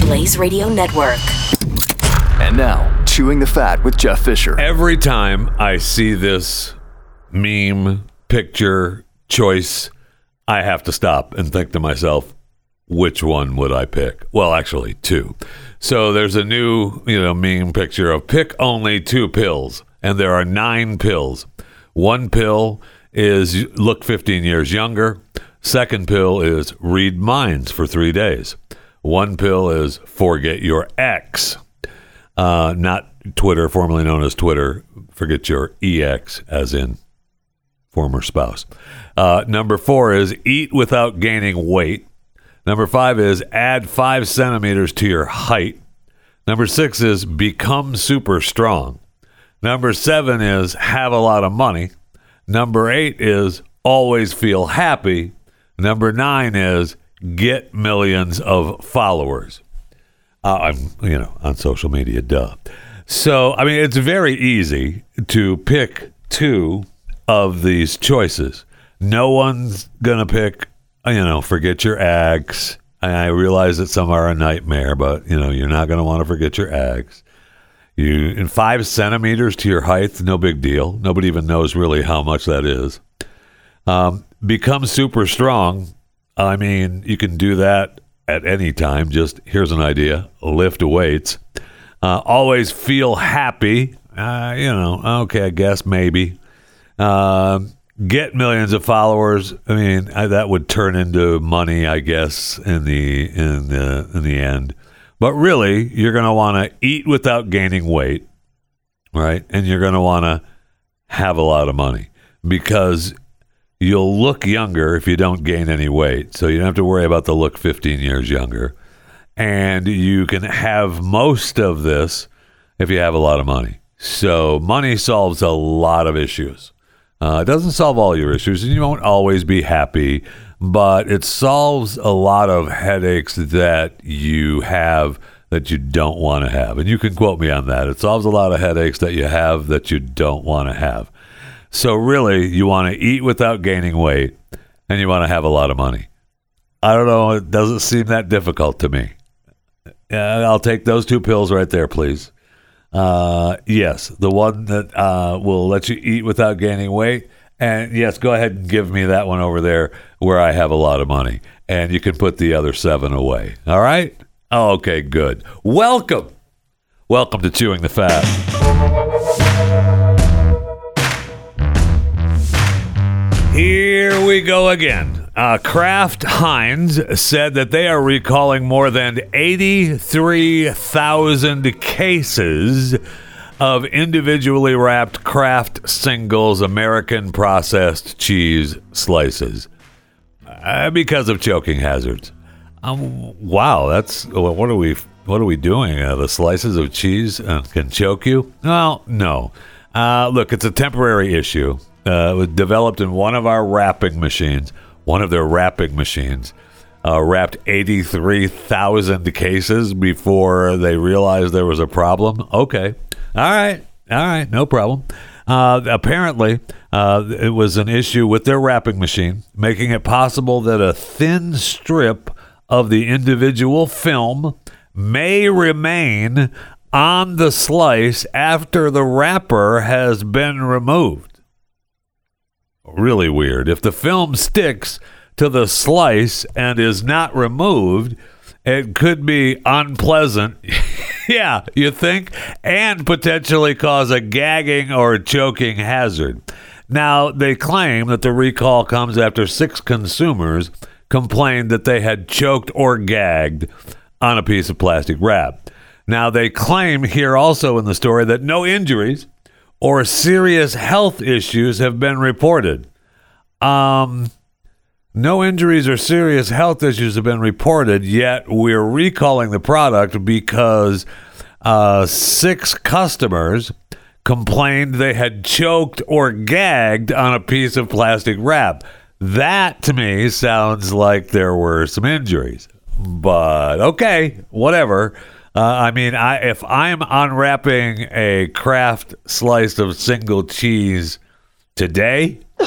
Blaze Radio Network. And now, Chewing the Fat with Jeff Fisher. Every time I see this meme, picture, choice, I have to stop and think to myself, which one would I pick? Well, actually, two. So there's a new, you know, meme picture of pick only two pills, and there are nine pills. One pill is look 15 years younger. Second pill is read minds for three days. One pill is forget your ex, uh, not Twitter, formerly known as Twitter. Forget your ex, as in former spouse. Uh, number four is eat without gaining weight. Number five is add five centimeters to your height. Number six is become super strong. Number seven is have a lot of money. Number eight is always feel happy. Number nine is get millions of followers. Uh, I'm, you know, on social media, duh. So, I mean, it's very easy to pick two of these choices. No one's going to pick, you know, forget your ex. I realize that some are a nightmare, but, you know, you're not going to want to forget your ex. You in five centimeters to your height, no big deal. Nobody even knows really how much that is. Um, become super strong. I mean, you can do that at any time. Just here's an idea: lift weights. Uh, always feel happy. Uh, you know, okay, I guess maybe. Uh, get millions of followers. I mean, I, that would turn into money, I guess, in the in the in the end. But really, you're going to want to eat without gaining weight, right? And you're going to want to have a lot of money because you'll look younger if you don't gain any weight. So you don't have to worry about the look 15 years younger. And you can have most of this if you have a lot of money. So money solves a lot of issues. Uh, it doesn't solve all your issues, and you won't always be happy, but it solves a lot of headaches that you have that you don't want to have. And you can quote me on that. It solves a lot of headaches that you have that you don't want to have. So, really, you want to eat without gaining weight and you want to have a lot of money. I don't know. It doesn't seem that difficult to me. I'll take those two pills right there, please. Uh, yes, the one that uh, will let you eat without gaining weight. And yes, go ahead and give me that one over there where I have a lot of money. And you can put the other seven away. All right? Okay, good. Welcome. Welcome to Chewing the Fat. Here we go again. Uh, Kraft Heinz said that they are recalling more than 83,000 cases of individually wrapped Kraft Singles American processed cheese slices uh, because of choking hazards. Um, wow, that's what are we what are we doing? Uh, the slices of cheese uh, can choke you? Well, no. Uh, look, it's a temporary issue. Uh, it was developed in one of our wrapping machines. One of their wrapping machines uh, wrapped 83,000 cases before they realized there was a problem. Okay. All right. All right. No problem. Uh, apparently, uh, it was an issue with their wrapping machine, making it possible that a thin strip of the individual film may remain on the slice after the wrapper has been removed really weird. If the film sticks to the slice and is not removed, it could be unpleasant. yeah, you think? And potentially cause a gagging or choking hazard. Now, they claim that the recall comes after six consumers complained that they had choked or gagged on a piece of plastic wrap. Now, they claim here also in the story that no injuries or serious health issues have been reported. Um, No injuries or serious health issues have been reported, yet we're recalling the product because uh, six customers complained they had choked or gagged on a piece of plastic wrap. That to me sounds like there were some injuries. But okay, whatever. Uh, I mean, I, if I'm unwrapping a Kraft slice of single cheese today,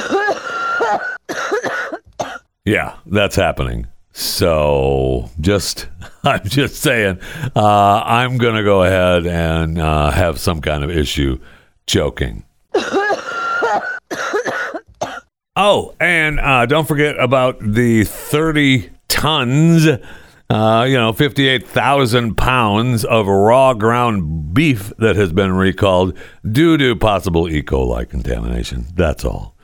yeah, that's happening. So just, I'm just saying, uh, I'm to go ahead and uh, have some kind of issue choking. oh, and uh, don't forget about the 30 tons, uh, you know, 58,000 pounds of raw ground beef that has been recalled due to possible E. coli contamination. That's all.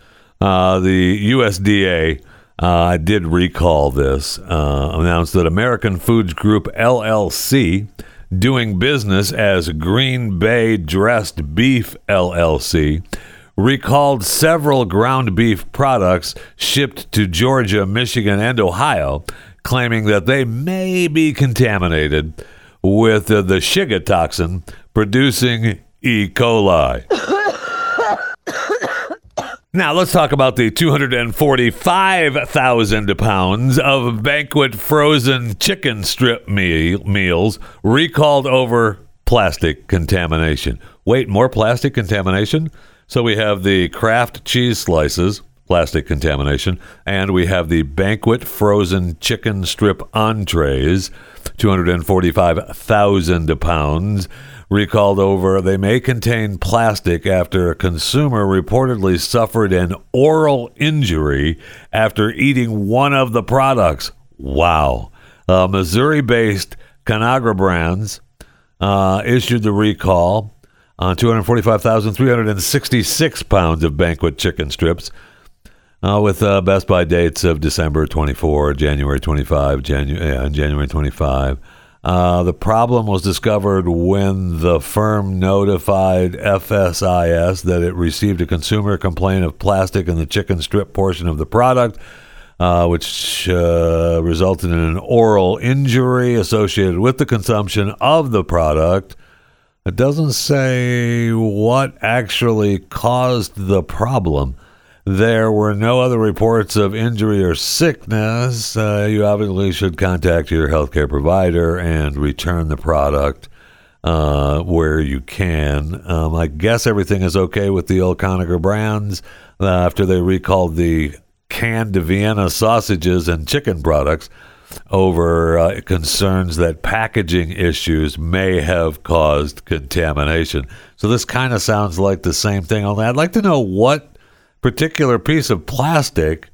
Uh, the USDA uh, did recall this, uh, announced that American Foods Group LLC, doing business as Green Bay Dressed Beef LLC, recalled several ground beef products shipped to Georgia, Michigan, and Ohio, claiming that they may be contaminated with uh, the Shiga toxin producing E. coli. Now let's talk about the 245,000 pounds of banquet frozen chicken strip me- meals recalled over plastic contamination. Wait, more plastic contamination? So we have the Kraft cheese slices, plastic contamination, and we have the banquet frozen chicken strip entrees, 245,000 pounds recalled over they may contain plastic after a consumer reportedly suffered an oral injury after eating one of the products. Wow. Uh, Missouri based Conagra Brands uh, issued the recall on 245,366 pounds of banquet chicken strips. Uh, with uh, Best Buy dates of December 24, January 25, Janu- yeah, January 25. Uh, the problem was discovered when the firm notified FSIS that it received a consumer complaint of plastic in the chicken strip portion of the product, uh, which uh, resulted in an oral injury associated with the consumption of the product. It doesn't say what actually caused the problem. There were no other reports of injury or sickness. Uh, you obviously should contact your healthcare provider and return the product uh, where you can. Um, I guess everything is okay with the old brands uh, after they recalled the canned Vienna sausages and chicken products over uh, concerns that packaging issues may have caused contamination. So this kind of sounds like the same thing. Only I'd like to know what particular piece of plastic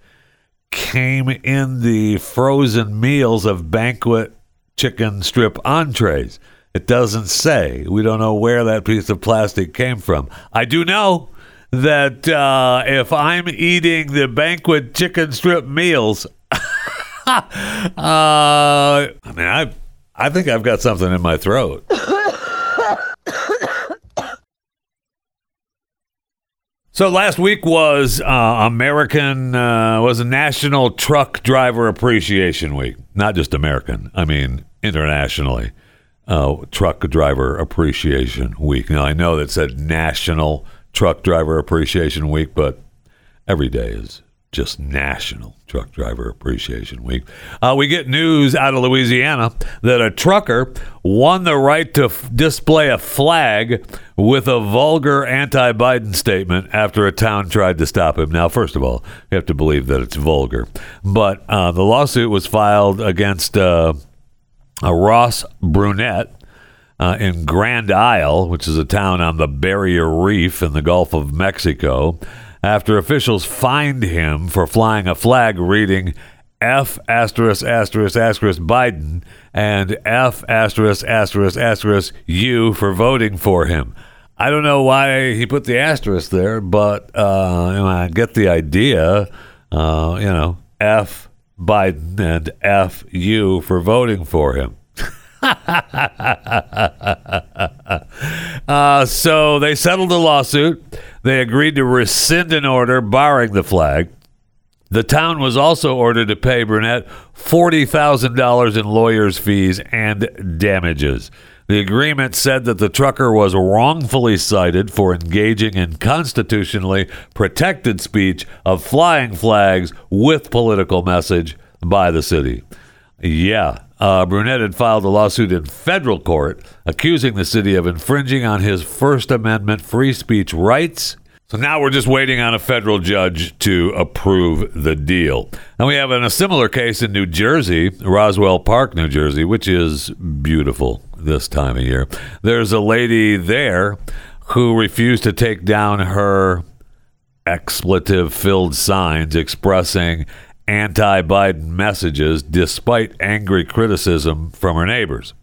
came in the frozen meals of banquet chicken strip entrees. It doesn't say. We don't know where that piece of plastic came from. I do know that uh, if I'm eating the banquet chicken strip meals, uh, I mean, I I think I've got something in my throat. So last week was uh, American uh, was a National Truck Driver Appreciation Week. Not just American, I mean internationally. Uh, Truck Driver Appreciation Week. Now I know that said National Truck Driver Appreciation Week, but every day is just National Truck Driver Appreciation Week. Uh, we get news out of Louisiana that a trucker won the right to f- display a flag with a vulgar anti Biden statement after a town tried to stop him. Now, first of all, you have to believe that it's vulgar. But uh, the lawsuit was filed against uh, a Ross Brunette. Uh, in Grand Isle, which is a town on the Barrier Reef in the Gulf of Mexico, after officials fined him for flying a flag reading F asterisk asterisk asterisk Biden and F asterisk asterisk asterisk you for voting for him. I don't know why he put the asterisk there, but uh, you know, I get the idea. Uh, you know, F Biden and F you for voting for him. uh, so they settled the lawsuit. They agreed to rescind an order barring the flag. The town was also ordered to pay Burnett $40,000 in lawyer's fees and damages. The agreement said that the trucker was wrongfully cited for engaging in constitutionally protected speech of flying flags with political message by the city. Yeah, uh, Brunette had filed a lawsuit in federal court accusing the city of infringing on his First Amendment free speech rights. So now we're just waiting on a federal judge to approve the deal. And we have a similar case in New Jersey, Roselle Park, New Jersey, which is beautiful this time of year. There's a lady there who refused to take down her expletive filled signs expressing anti Biden messages despite angry criticism from her neighbors.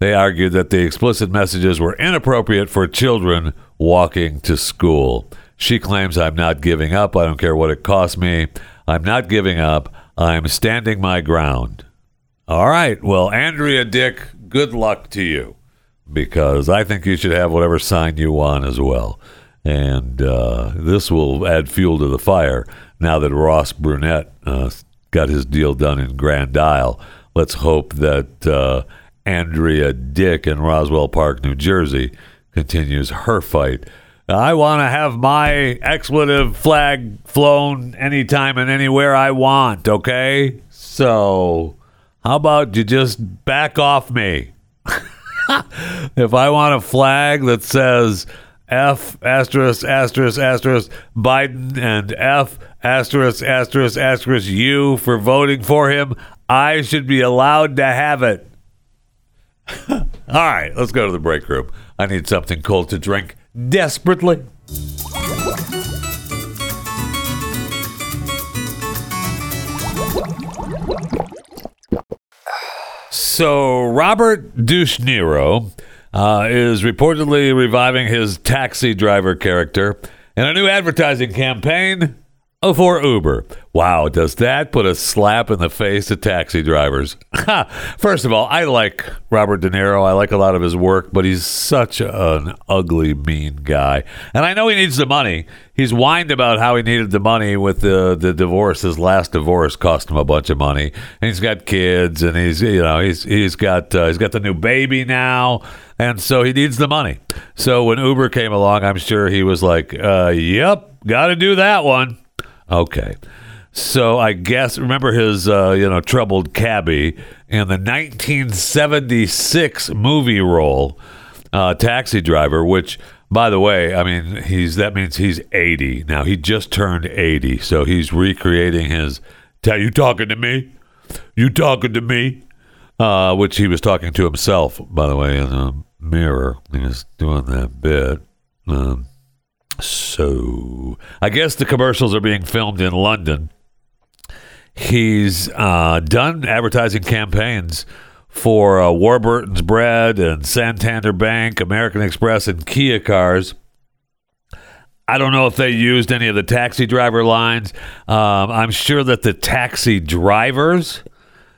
They argued that the explicit messages were inappropriate for children walking to school. She claims, I'm not giving up. I don't care what it costs me. I'm not giving up. I'm standing my ground. All right. Well, Andrea Dick, good luck to you because I think you should have whatever sign you want as well. And uh, this will add fuel to the fire now that Ross Brunette uh, got his deal done in Grand Isle. Let's hope that uh, Andrea Dick in Roselle Park, New Jersey, continues her fight. I want to have my expletive flag flown anytime and anywhere I want, okay? So, how about you just back off me? if I want a flag that says F asterisk asterisk asterisk Biden and F asterisk asterisk asterisk you for voting for him, I should be allowed to have it. All right, let's go to the break room. I need something cold to drink desperately. So, Robert Douche Nero uh, is reportedly reviving his taxi driver character. In a new advertising campaign for Uber. Wow, does that put a slap in the face to taxi drivers? First of all, I like Robert De Niro. I like a lot of his work, but he's such an ugly, mean guy. And I know he needs the money. He's whined about how he needed the money with the the divorce. His last divorce cost him a bunch of money, and he's got kids, and he's you know he's he's got uh, he's got the new baby now, and so he needs the money. So when Uber came along, I'm sure he was like, uh, "Yep, got to do that one." Okay. So I guess remember his uh, you know troubled cabbie in the 1976 movie role, uh, Taxi Driver, which by the way, I mean he's that means he's 80 now. He just turned 80, so he's recreating his. You talking to me? You talking to me? Uh, which he was talking to himself, by the way, in the mirror. He was doing that bit. Um, so I guess the commercials are being filmed in London. He's uh, done advertising campaigns for uh, Warburton's Bread and Santander Bank, American Express, and Kia cars. I don't know if they used any of the taxi driver lines. Um, I'm sure that the taxi drivers,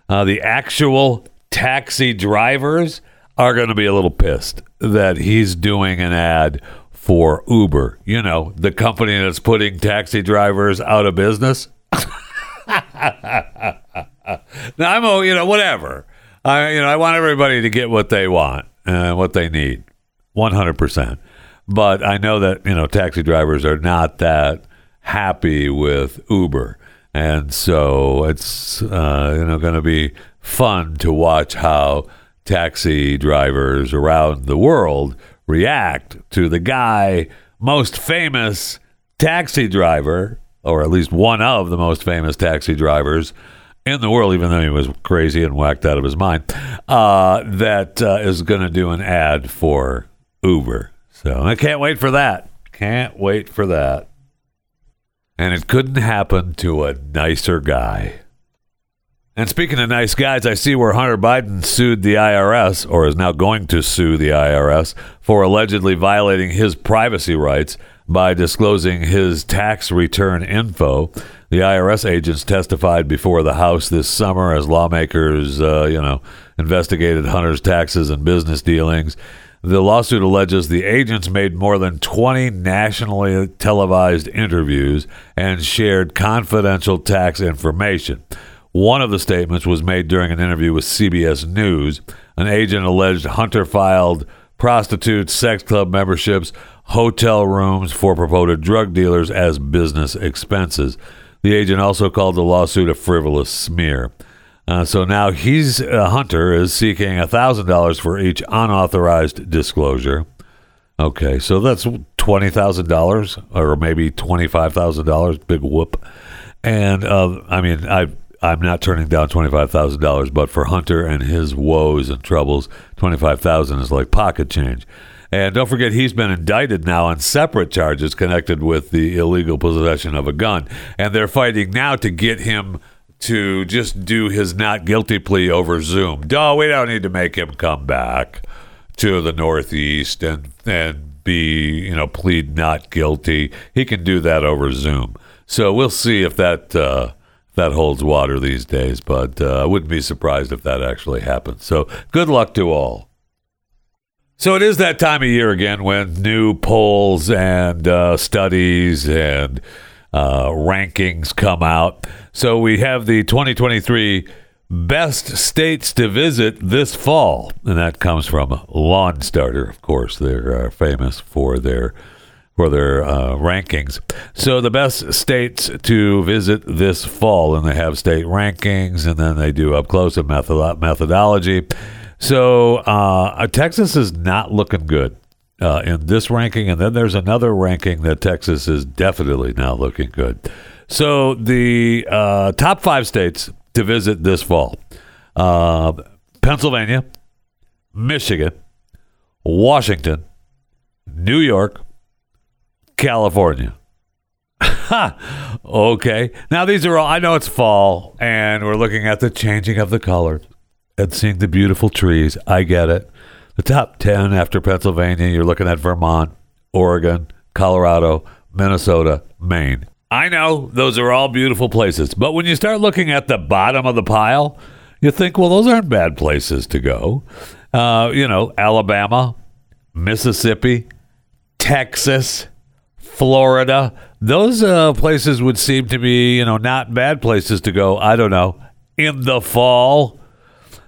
uh, the actual taxi drivers, are going to be a little pissed that he's doing an ad for Uber, you know, the company that's putting taxi drivers out of business. now I'm, a, you know, whatever. I, you know, I want everybody to get what they want and what they need, 100%. But I know that, you know, taxi drivers are not that happy with Uber. And so it's, uh, you know, going to be fun to watch how taxi drivers around the world react to the guy most famous taxi driver, or at least one of the most famous taxi drivers in the world, even though he was crazy and whacked out of his mind, uh, that uh, is going to do an ad for Uber. So I can't wait for that. Can't wait for that. And it couldn't happen to a nicer guy. And speaking of nice guys, I see where Hunter Biden sued the IRS, or is now going to sue the IRS, for allegedly violating his privacy rights by disclosing his tax return info. The IRS agents testified before the House this summer as lawmakers, uh, you know, investigated Hunter's taxes and business dealings. The lawsuit alleges the agents made more than 20 nationally televised interviews and shared confidential tax information. One of the statements was made during an interview with CBS News. An agent alleged Hunter filed prostitutes, sex club memberships, hotel rooms for purported drug dealers as business expenses. The agent also called the lawsuit a frivolous smear. Uh, so now he's uh, Hunter is seeking thousand dollars for each unauthorized disclosure. Okay, so that's twenty thousand dollars, or maybe twenty five thousand dollars. Big whoop. And uh, I mean, I I'm not turning down twenty five thousand dollars, but for Hunter and his woes and troubles, twenty five thousand is like pocket change. And don't forget, he's been indicted now on separate charges connected with the illegal possession of a gun, and they're fighting now to get him to just do his not guilty plea over Zoom. No, we don't need to make him come back to the Northeast and and be you know plead not guilty. He can do that over Zoom. So we'll see if that uh, that holds water these days. But uh, I wouldn't be surprised if that actually happens. So good luck to all. So it is that time of year again when new polls and uh, studies and uh, rankings come out. So we have the 2023 best states to visit this fall, and that comes from LawnStarter. Of course, they're uh, famous for their for their uh, rankings. So the best states to visit this fall, and they have state rankings, and then they do up close and method- methodology. So uh, Texas is not looking good uh, in this ranking, and then there's another ranking that Texas is definitely now looking good. So the uh, top five states to visit this fall: uh, Pennsylvania, Michigan, Washington, New York, California. okay. Now these are all. I know it's fall, and we're looking at the changing of the colors and seeing the beautiful trees. I get it. The top 10 after Pennsylvania, you're looking at Vermont, Oregon, Colorado, Minnesota, Maine. I know those are all beautiful places, but when you start looking at the bottom of the pile, you think, well, those aren't bad places to go. Uh, you know, Alabama, Mississippi, Texas, Florida. Those uh, places would seem to be, you know, not bad places to go. I don't know. In the fall,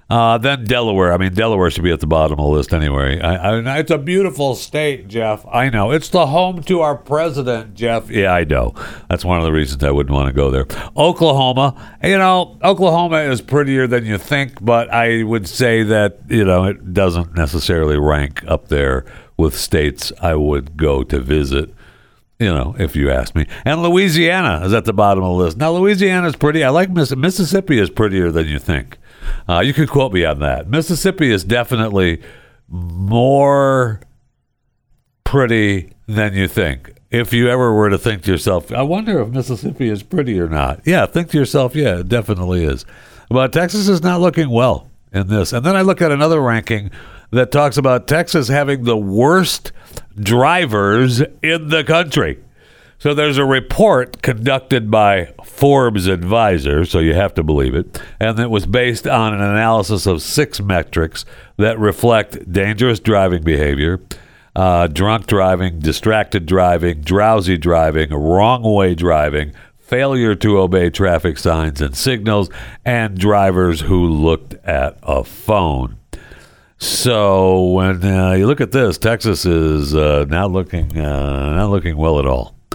uh, then Delaware. I mean, Delaware should be at the bottom of the list anyway. I, I, it's a beautiful state, Jeff. I know. It's the home to our president, Jeff. Yeah, I know. That's one of the reasons I wouldn't want to go there. Oklahoma. You know, Oklahoma is prettier than you think, but I would say that, you know, it doesn't necessarily rank up there with states I would go to visit you know, if you ask me. And Louisiana is at the bottom of the list. Now, Louisiana is pretty. I like Miss- Mississippi is prettier than you think. Uh, you can quote me on that. Mississippi is definitely more pretty than you think. If you ever were to think to yourself, I wonder if Mississippi is pretty or not. Yeah, think to yourself, yeah, it definitely is. But Texas is not looking well in this. And then I look at another ranking that talks about Texas having the worst drivers in the country. So there's a report conducted by Forbes Advisor, so you have to believe it, and it was based on an analysis of six metrics that reflect dangerous driving behavior, uh, drunk driving, distracted driving, drowsy driving, wrong way driving, failure to obey traffic signs and signals, and drivers who looked at a phone. So when uh, you look at this, Texas is uh, not looking uh, not looking well at all.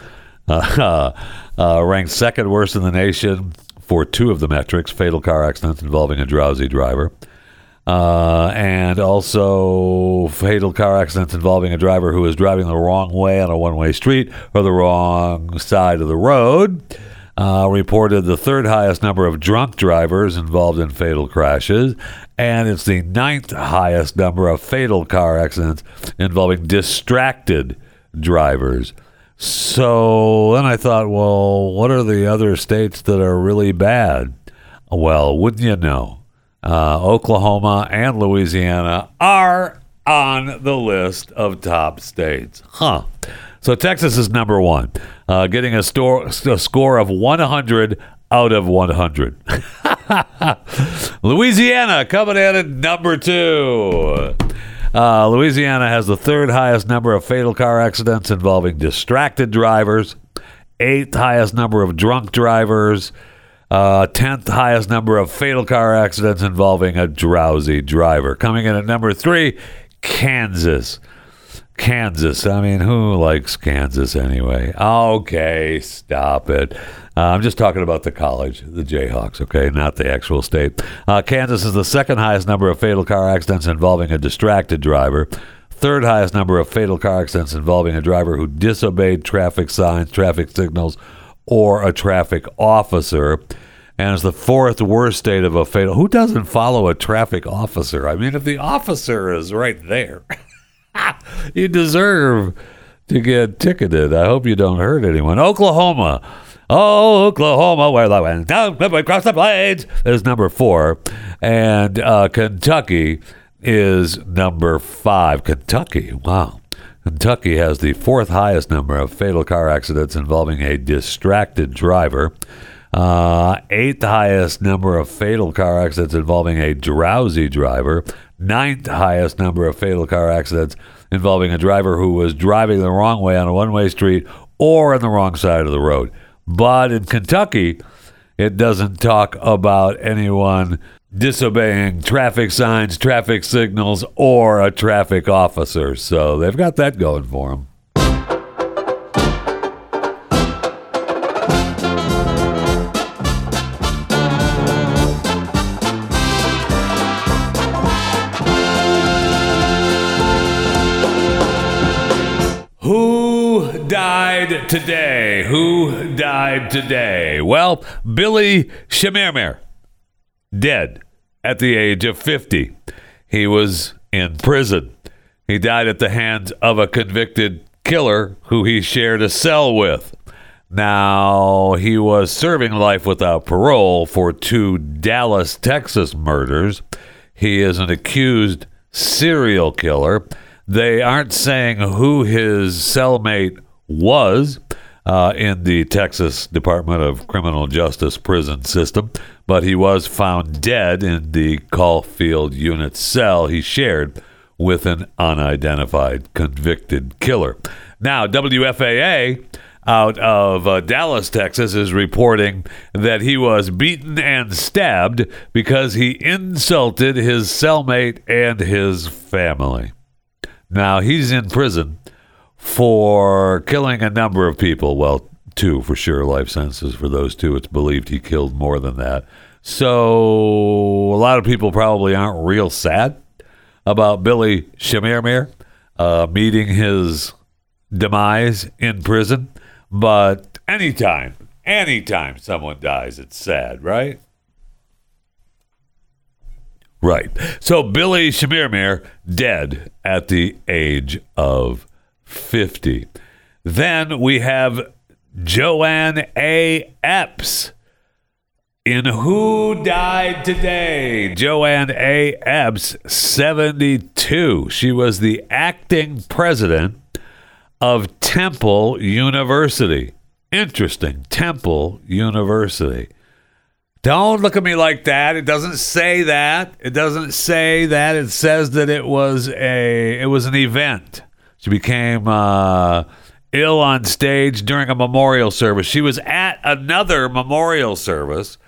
Uh, uh, ranked second worst in the nation for two of the metrics: fatal car accidents involving a drowsy driver, uh, and also fatal car accidents involving a driver who is driving the wrong way on a one-way street or the wrong side of the road uh, reported the third highest number of drunk drivers involved in fatal crashes, and it's the ninth highest number of fatal car accidents involving distracted drivers. So then I thought, well, what are the other states that are really bad? Well, wouldn't you know? Uh, Oklahoma and Louisiana are on the list of top states. Huh. So Texas is number one. Uh, getting a, store, a score of 100 out of 100. Louisiana coming in at number two. Uh, Louisiana has the third highest number of fatal car accidents involving distracted drivers, eighth highest number of drunk drivers, uh, tenth highest number of fatal car accidents involving a drowsy driver. Coming in at number three, Kansas. Kansas. I mean, who likes Kansas anyway? Okay, stop it. Uh, I'm just talking about the college, the Jayhawks, okay, not the actual state. Uh, Kansas is the second highest number of fatal car accidents involving a distracted driver. Third highest number of fatal car accidents involving a driver who disobeyed traffic signs, traffic signals, or a traffic officer. And it's the fourth worst state of a fatal. Who doesn't follow a traffic officer? I mean, if the officer is right there, you deserve to get ticketed. I hope you don't hurt anyone. Oklahoma. Oh, Oklahoma, where the went down across the plains is number four. And uh, Kentucky is number five. Kentucky, wow. Kentucky has the fourth highest number of fatal car accidents involving a distracted driver. Uh, eighth highest number of fatal car accidents involving a drowsy driver. Ninth highest number of fatal car accidents involving a driver who was driving the wrong way on a one way street or on the wrong side of the road. But in Kentucky, it doesn't talk about anyone disobeying traffic signs, traffic signals, or a traffic officer. So they've got that going for them. Died today? Who died today? Well, Billy Chemirmir, dead at the age of 50. He was in prison. He died at the hands of a convicted killer who he shared a cell with. Now, he was serving life without parole for two Dallas, Texas murders. He is an accused serial killer. They aren't saying who his cellmate was uh, in the Texas Department of Criminal Justice prison system, but he was found dead in the Coffield unit cell he shared with an unidentified convicted killer. Now, WFAA out of uh, Dallas, Texas, is reporting that he was beaten and stabbed because he insulted his cellmate and his family. Now, he's in prison for killing a number of people. Well, two for sure, life sentences for those two. It's believed he killed more than that. So, a lot of people probably aren't real sad about Billy Chemirmir uh, meeting his demise in prison. But anytime, anytime someone dies, it's sad, right? Right. So Billy Chemirmir dead at the age of 50. Then we have JoAnne A. Epps. In Who Died Today? JoAnne A. Epps, 72. She was the acting president of Temple University. Interesting. Temple University. Don't look at me like that. It doesn't say that. It doesn't say that. It says that it was a it was an event. She became uh, ill on stage during a memorial service. She was at another memorial service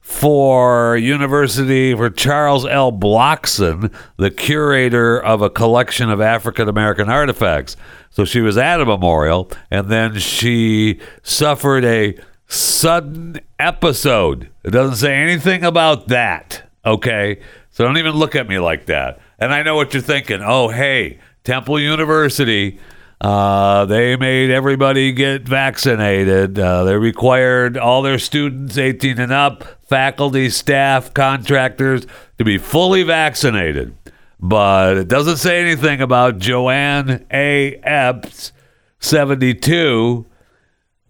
for University for Charles L. Blockson, the curator of a collection of African American artifacts. So she was at a memorial, and then she suffered a sudden episode. It doesn't say anything about that. Okay. So don't even look at me like that. And I know what you're thinking. Oh, hey, Temple University. Uh, they made everybody get vaccinated. Uh, they required all their students 18 and up, faculty, staff, contractors to be fully vaccinated. But it doesn't say anything about JoAnne A. Epps, 72,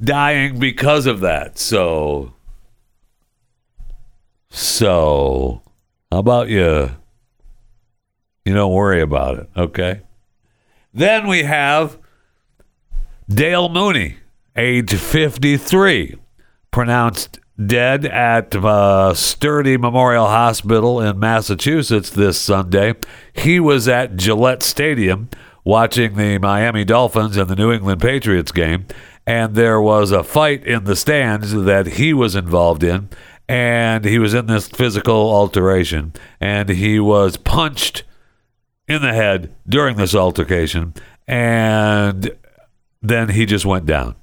dying because of that. So, so how about you? You don't worry about it, okay? Then we have Dale Mooney, age 53, pronounced dead at uh, Sturdy Memorial Hospital in Massachusetts this Sunday. He was at Gillette Stadium watching the Miami Dolphins and the New England Patriots game, and there was a fight in the stands that he was involved in, and he was in this physical alteration, and he was punched in the head during this altercation, and then he just went down.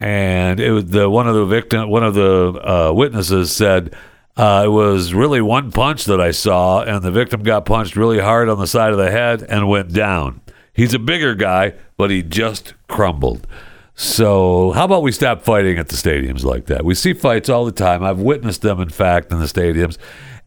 And it was the one of the victim, one of the uh, witnesses said uh, it was really one punch that I saw, and the victim got punched really hard on the side of the head and went down. He's a bigger guy, but he just crumbled. So, how about we stop fighting at the stadiums like that? We see fights all the time. I've witnessed them, in fact, in the stadiums.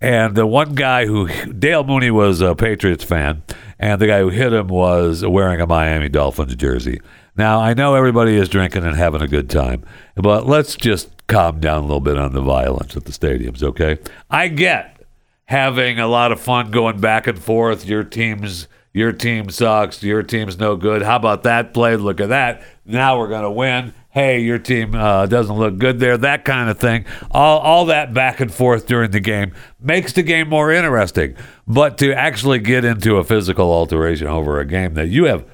And the one guy who, Dale Mooney was a Patriots fan, and the guy who hit him was wearing a Miami Dolphins jersey. Now, I know everybody is drinking and having a good time, but let's just calm down a little bit on the violence at the stadiums, okay? I get having a lot of fun going back and forth. Your team's your team sucks. Your team's no good. How about that play? Look at that. Now we're going to win. Hey, your team uh, doesn't look good there. That kind of thing. All, all that back and forth during the game makes the game more interesting. But to actually get into a physical alteration over a game that you have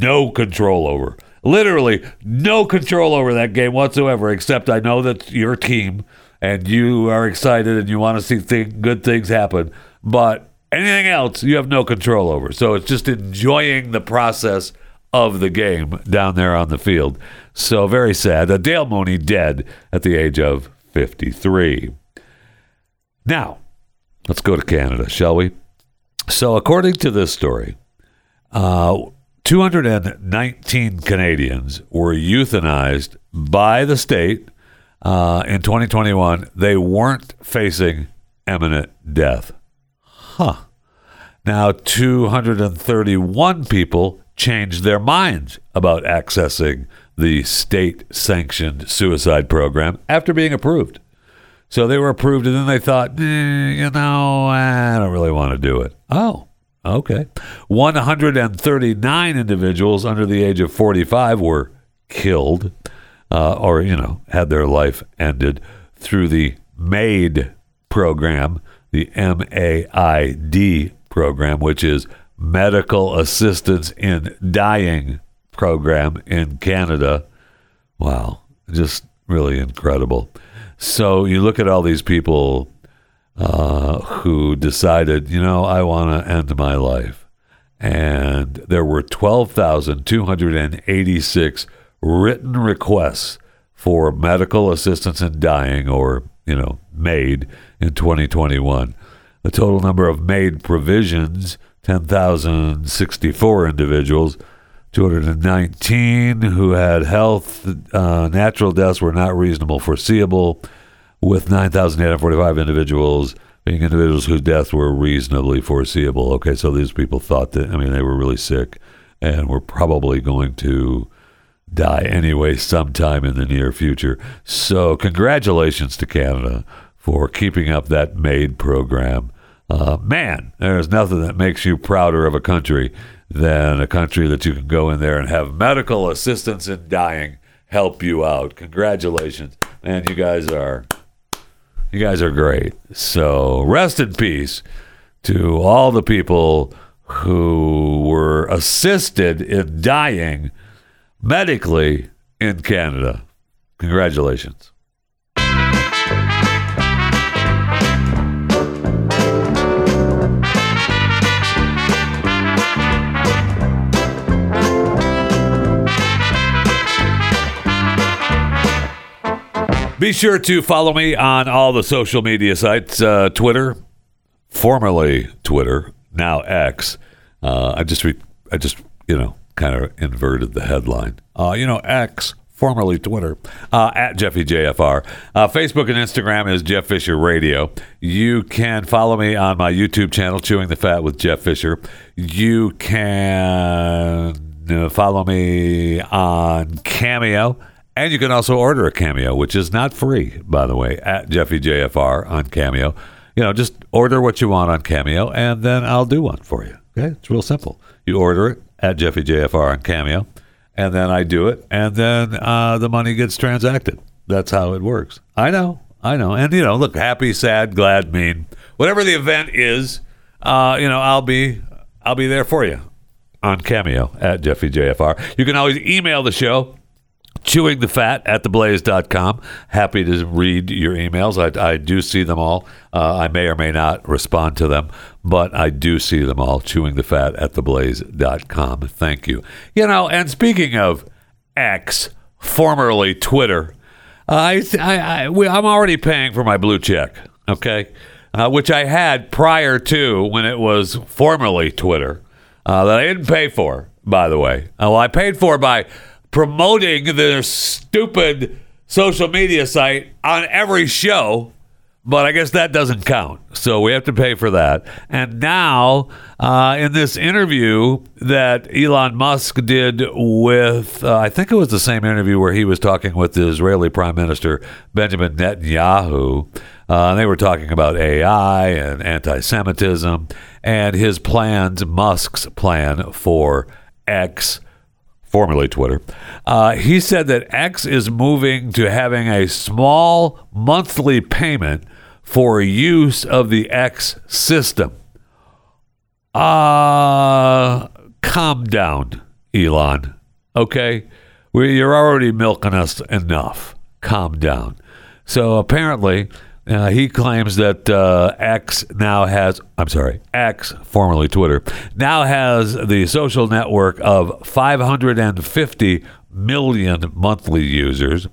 no control over, literally no control over that game whatsoever, except I know that your team and you are excited and you want to see th- good things happen. But Anything else you have no control over. So it's just enjoying the process of the game down there on the field. So very sad. Uh, Dale Mooney dead at the age of 53. Now, let's go to Canada, shall we? So, according to this story, uh, 219 Canadians were euthanized by the state uh, in 2021. They weren't facing imminent death. Huh. Now, 231 people changed their minds about accessing the state sanctioned suicide program after being approved. So they were approved, and then they thought, eh, you know, I don't really want to do it. Oh, okay. 139 individuals under the age of 45 were killed uh, or, you know, had their life ended through the MAID program the MAID program, which is Medical Assistance in Dying program in Canada. Wow, just really incredible. So you look at all these people uh, who decided, you know, I want to end my life. And there were 12,286 written requests for medical assistance in dying or, you know, made in 2021. The total number of made provisions 10,064 individuals. 219 who had health, uh, natural deaths were not reasonable foreseeable, with 9,845 individuals being individuals whose deaths were reasonably foreseeable. Okay, so these people thought that, I mean, they were really sick and were probably going to die anyway sometime in the near future. So, congratulations to Canada for keeping up that MAID program. Uh, man, there's nothing that makes you prouder of a country than a country that you can go in there and have medical assistance in dying help you out. Congratulations, man! You guys are you guys are great. So rest in peace to all the people who were assisted in dying medically in Canada. Congratulations. Be sure to follow me on all the social media sites uh, Twitter, formerly Twitter, now X. Uh, I just, re- I just, you know, kind of inverted the headline. Uh, you know, X, formerly Twitter, uh, at Jeffy JFR. Uh, Facebook and Instagram is Jeff Fisher Radio. You can follow me on my YouTube channel, Chewing the Fat with Jeff Fisher. You can uh, follow me on Cameo and you can also order a Cameo, which is not free, by the way, at Jeffy JFR on Cameo. You know, just order what you want on Cameo, and then I'll do one for you. Okay, it's real simple. You order it at Jeffy JFR on Cameo, and then I do it, and then uh, the money gets transacted. That's how it works. I know, I know, and you know, look, happy, sad, glad, mean, whatever the event is, uh, you know, I'll be, I'll be there for you on Cameo at Jeffy JFR. You can always email the show chewing the fat at theblaze.com happy to read your emails. I, I do see them all. Uh, i may or may not respond to them but i do see them all. Chewing the fat at theblaze.com thank you. You know and speaking of x formerly twitter I, I, I we, i'm already paying for my blue check okay? Uh, which i had prior to when it was formerly twitter uh, that i didn't pay for by the way. Uh, well i paid for by promoting their stupid social media site on every show, but I guess that doesn't count. So we have to pay for that. And now, uh, in this interview that Elon Musk did with, uh, I think it was the same interview where he was talking with the Israeli Prime Minister Benjamin Netanyahu. Uh, they were talking about AI and anti Semitism and his plans, Musk's plan for X formerly Twitter, uh, he said that X is moving to having a small monthly payment for use of the X system. Uh, calm down, Elon. Okay? We, you're already milking us enough. Calm down. So apparently, uh, he claims that uh, X now has, I'm sorry, X, formerly Twitter, now has the social network of 550 million monthly users.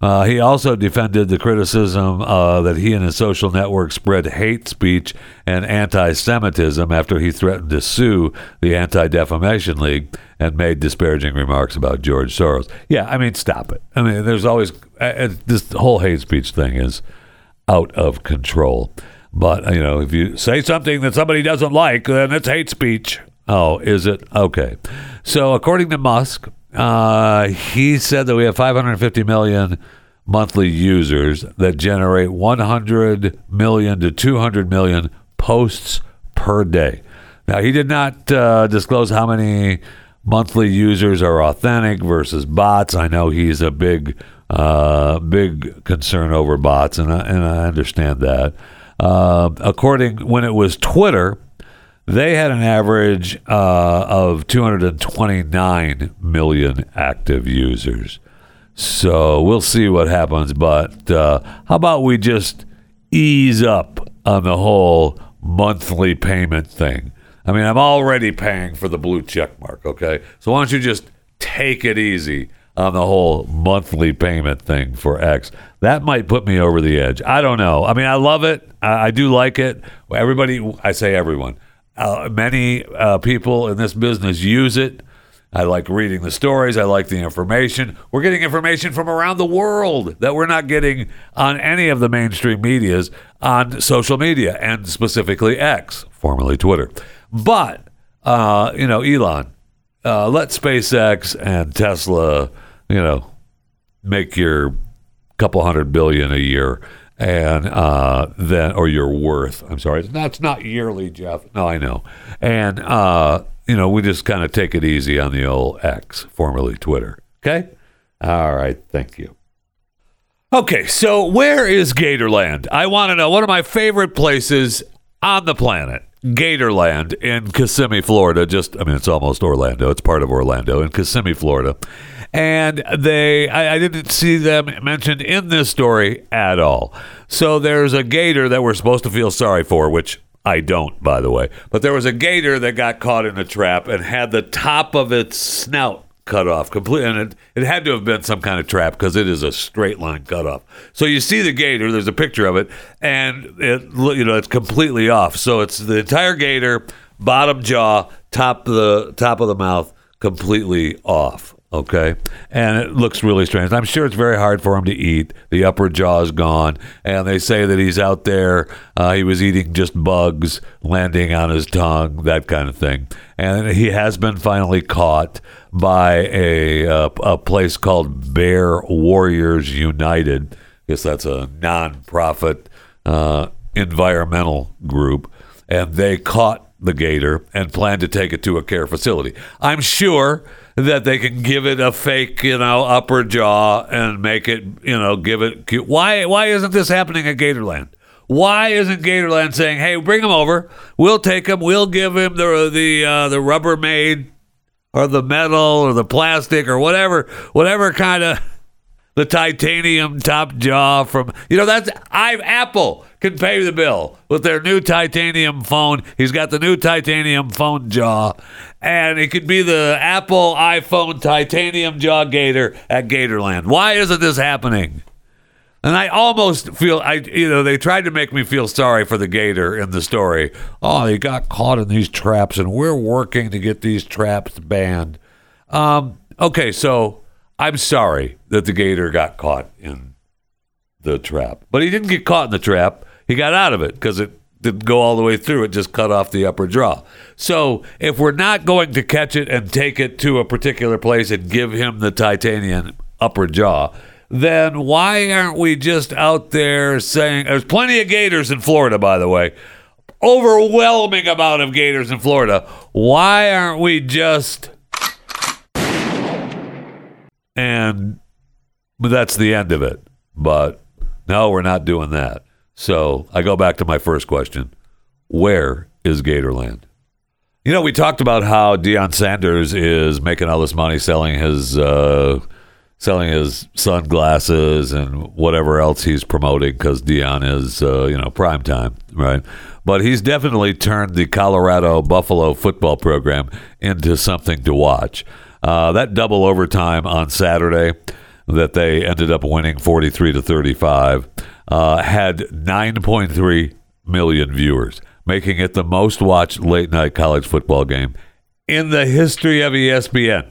Uh, he also defended the criticism uh, that he and his social network spread hate speech and anti Semitism after he threatened to sue the Anti Defamation League and made disparaging remarks about George Soros. Yeah, I mean, stop it. I mean, there's always uh, this whole hate speech thing is out of control. But, you know, if you say something that somebody doesn't like, then it's hate speech. Oh, is it? Okay. So, according to Musk, uh, he said that we have 550 million monthly users that generate 100 million to 200 million posts per day. Now, he did not uh, disclose how many monthly users are authentic versus bots. I know he's a big, uh, big concern over bots, and I, and I understand that. Uh, according when it was Twitter, they had an average uh, of 229 million active users. So we'll see what happens. But uh, how about we just ease up on the whole monthly payment thing? I mean, I'm already paying for the blue check mark, okay? So why don't you just take it easy on the whole monthly payment thing for X? That might put me over the edge. I don't know. I mean, I love it. I, I do like it. Everybody, I say everyone, uh, many uh, people in this business use it. I like reading the stories. I like the information. We're getting information from around the world that we're not getting on any of the mainstream medias on social media and specifically X, formerly Twitter. But, uh, you know, Elon, uh, let SpaceX and Tesla, you know, make your couple hundred billion a year and uh, then or your worth. I'm sorry, that's not yearly, Jeff. No, I know. And uh, you know, we just kind of take it easy on the old X, formerly Twitter. Okay. All right. Thank you. Okay, so where is Gatorland? I want to know. One of my favorite places on the planet, Gatorland in Kissimmee, Florida. Just, I mean, it's almost Orlando. It's part of Orlando in Kissimmee, Florida. And they, I, I didn't see them mentioned in this story at all. So there's a gator that we're supposed to feel sorry for, which I don't, by the way. But there was a gator that got caught in a trap and had the top of its snout cut off completely, and it, it had to have been some kind of trap because it is a straight line cut off. So you see the gator. There's a picture of it, and it you know it's completely off. So it's the entire gator, bottom jaw, top of the top of the mouth, completely off. Okay, and it looks really strange. I'm sure it's very hard for him to eat. The upper jaw is gone, and they say that he's out there. Uh, he was eating just bugs landing on his tongue, that kind of thing. And he has been finally caught by a uh, a place called Bear Warriors United. I guess that's a non-profit uh, environmental group, and they caught the gator and plan to take it to a care facility. I'm sure that they can give it a fake, you know, upper jaw and make it, you know, give it cute. Why why isn't this happening at Gatorland? Why isn't Gatorland saying, "Hey, bring him over. We'll take him. We'll give him the the uh, the Rubbermaid or the metal or the plastic or whatever whatever kind of the titanium top jaw from you know that's I Apple can pay the bill with their new titanium phone. He's got the new titanium phone jaw, and it could be the Apple iPhone titanium jaw gator at Gatorland. Why isn't this happening? And I almost feel I you know they tried to make me feel sorry for the gator in the story. Oh, he got caught in these traps, and we're working to get these traps banned. Um, okay, so I'm sorry that the gator got caught in the trap, but he didn't get caught in the trap. He got out of it because it didn't go all the way through. It just cut off the upper jaw. So if we're not going to catch it and take it to a particular place and give him the titanium upper jaw, then why aren't we just out there saying there's plenty of gators in Florida, by the way? Overwhelming amount of gators in Florida. Why aren't we just and that's the end of it. But no, we're not doing that. So I go back to my first question Where is Gatorland? You know, we talked about how Deion Sanders is making all this money selling his uh, selling his sunglasses and whatever else he's promoting because Deion is uh, you know prime time, right? But he's definitely turned the Colorado Buffalo football program into something to watch. Uh, that double overtime on Saturday that they ended up winning 43 to 35 uh, had 9.3 million viewers, making it the most watched late night college football game in the history of ESPN.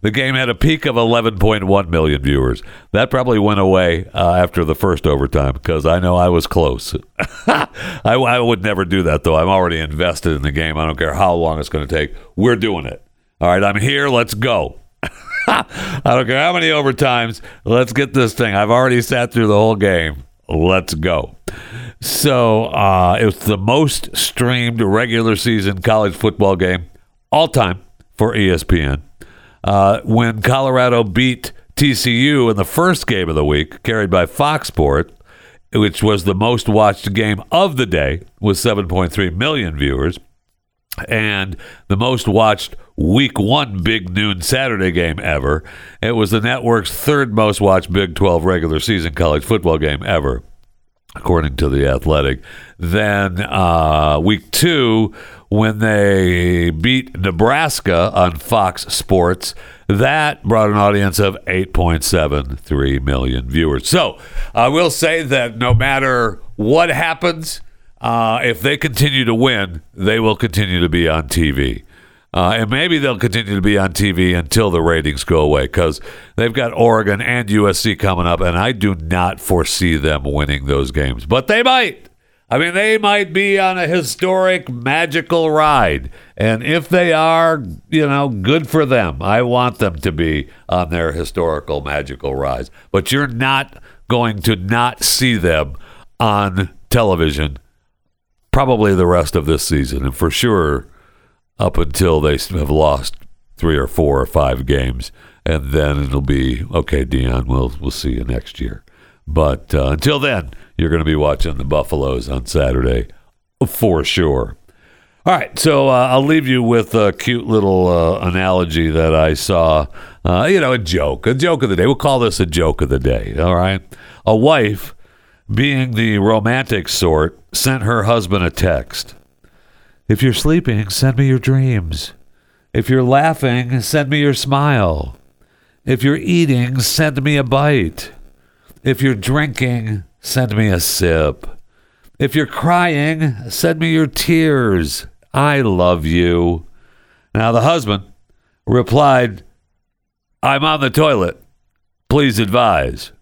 The game had a peak of 11.1 million viewers. That probably went away uh, after the first overtime because I know I was close. I, I would never do that, though. I'm already invested in the game. I don't care how long it's going to take. We're doing it. All right, I'm here. Let's go. I don't care how many overtimes. Let's get this thing. I've already sat through the whole game. Let's go. So uh, it was the most streamed regular season college football game all time for ESPN. Uh, when Colorado beat TCU in the first game of the week, carried by Fox Sports, which was the most watched game of the day with 7.3 million viewers and the most watched week one big noon Saturday game ever. It was the network's third most watched Big 12 regular season college football game ever, according to The Athletic. Then uh, week two, when they beat Nebraska on Fox Sports, that brought an audience of 8.73 million viewers. So I will say that no matter what happens, uh, if they continue to win, they will continue to be on TV. Uh, and maybe they'll continue to be on TV until the ratings go away because they've got Oregon and USC coming up, and I do not foresee them winning those games. But they might. I mean, they might be on a historic, magical ride. And if they are, you know, good for them. I want them to be on their historical, magical rise. But you're not going to not see them on television probably the rest of this season, and for sure up until they have lost three or four or five games, and then it'll be okay. Deion, we'll we'll see you next year. But uh, until then, you're going to be watching the Buffaloes on Saturday for sure. All right, so uh, I'll leave you with a cute little uh, analogy that I saw. Uh, you know, a joke, a joke of the day. We'll call this a joke of the day. All right, a wife being the romantic sort, sent her husband a text. If you're sleeping, send me your dreams. If you're laughing, send me your smile. If you're eating, send me a bite. If you're drinking, send me a sip. If you're crying, send me your tears. I love you. Now, the husband replied, I'm on the toilet. Please advise.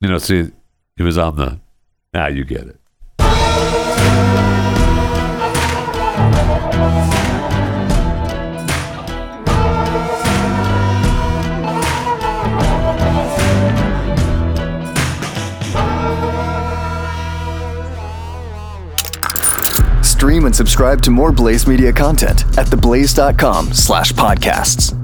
You know, see, he was on the. Ah, you get it. Stream and subscribe to more Blaze Media content at theblaze.com slash podcasts.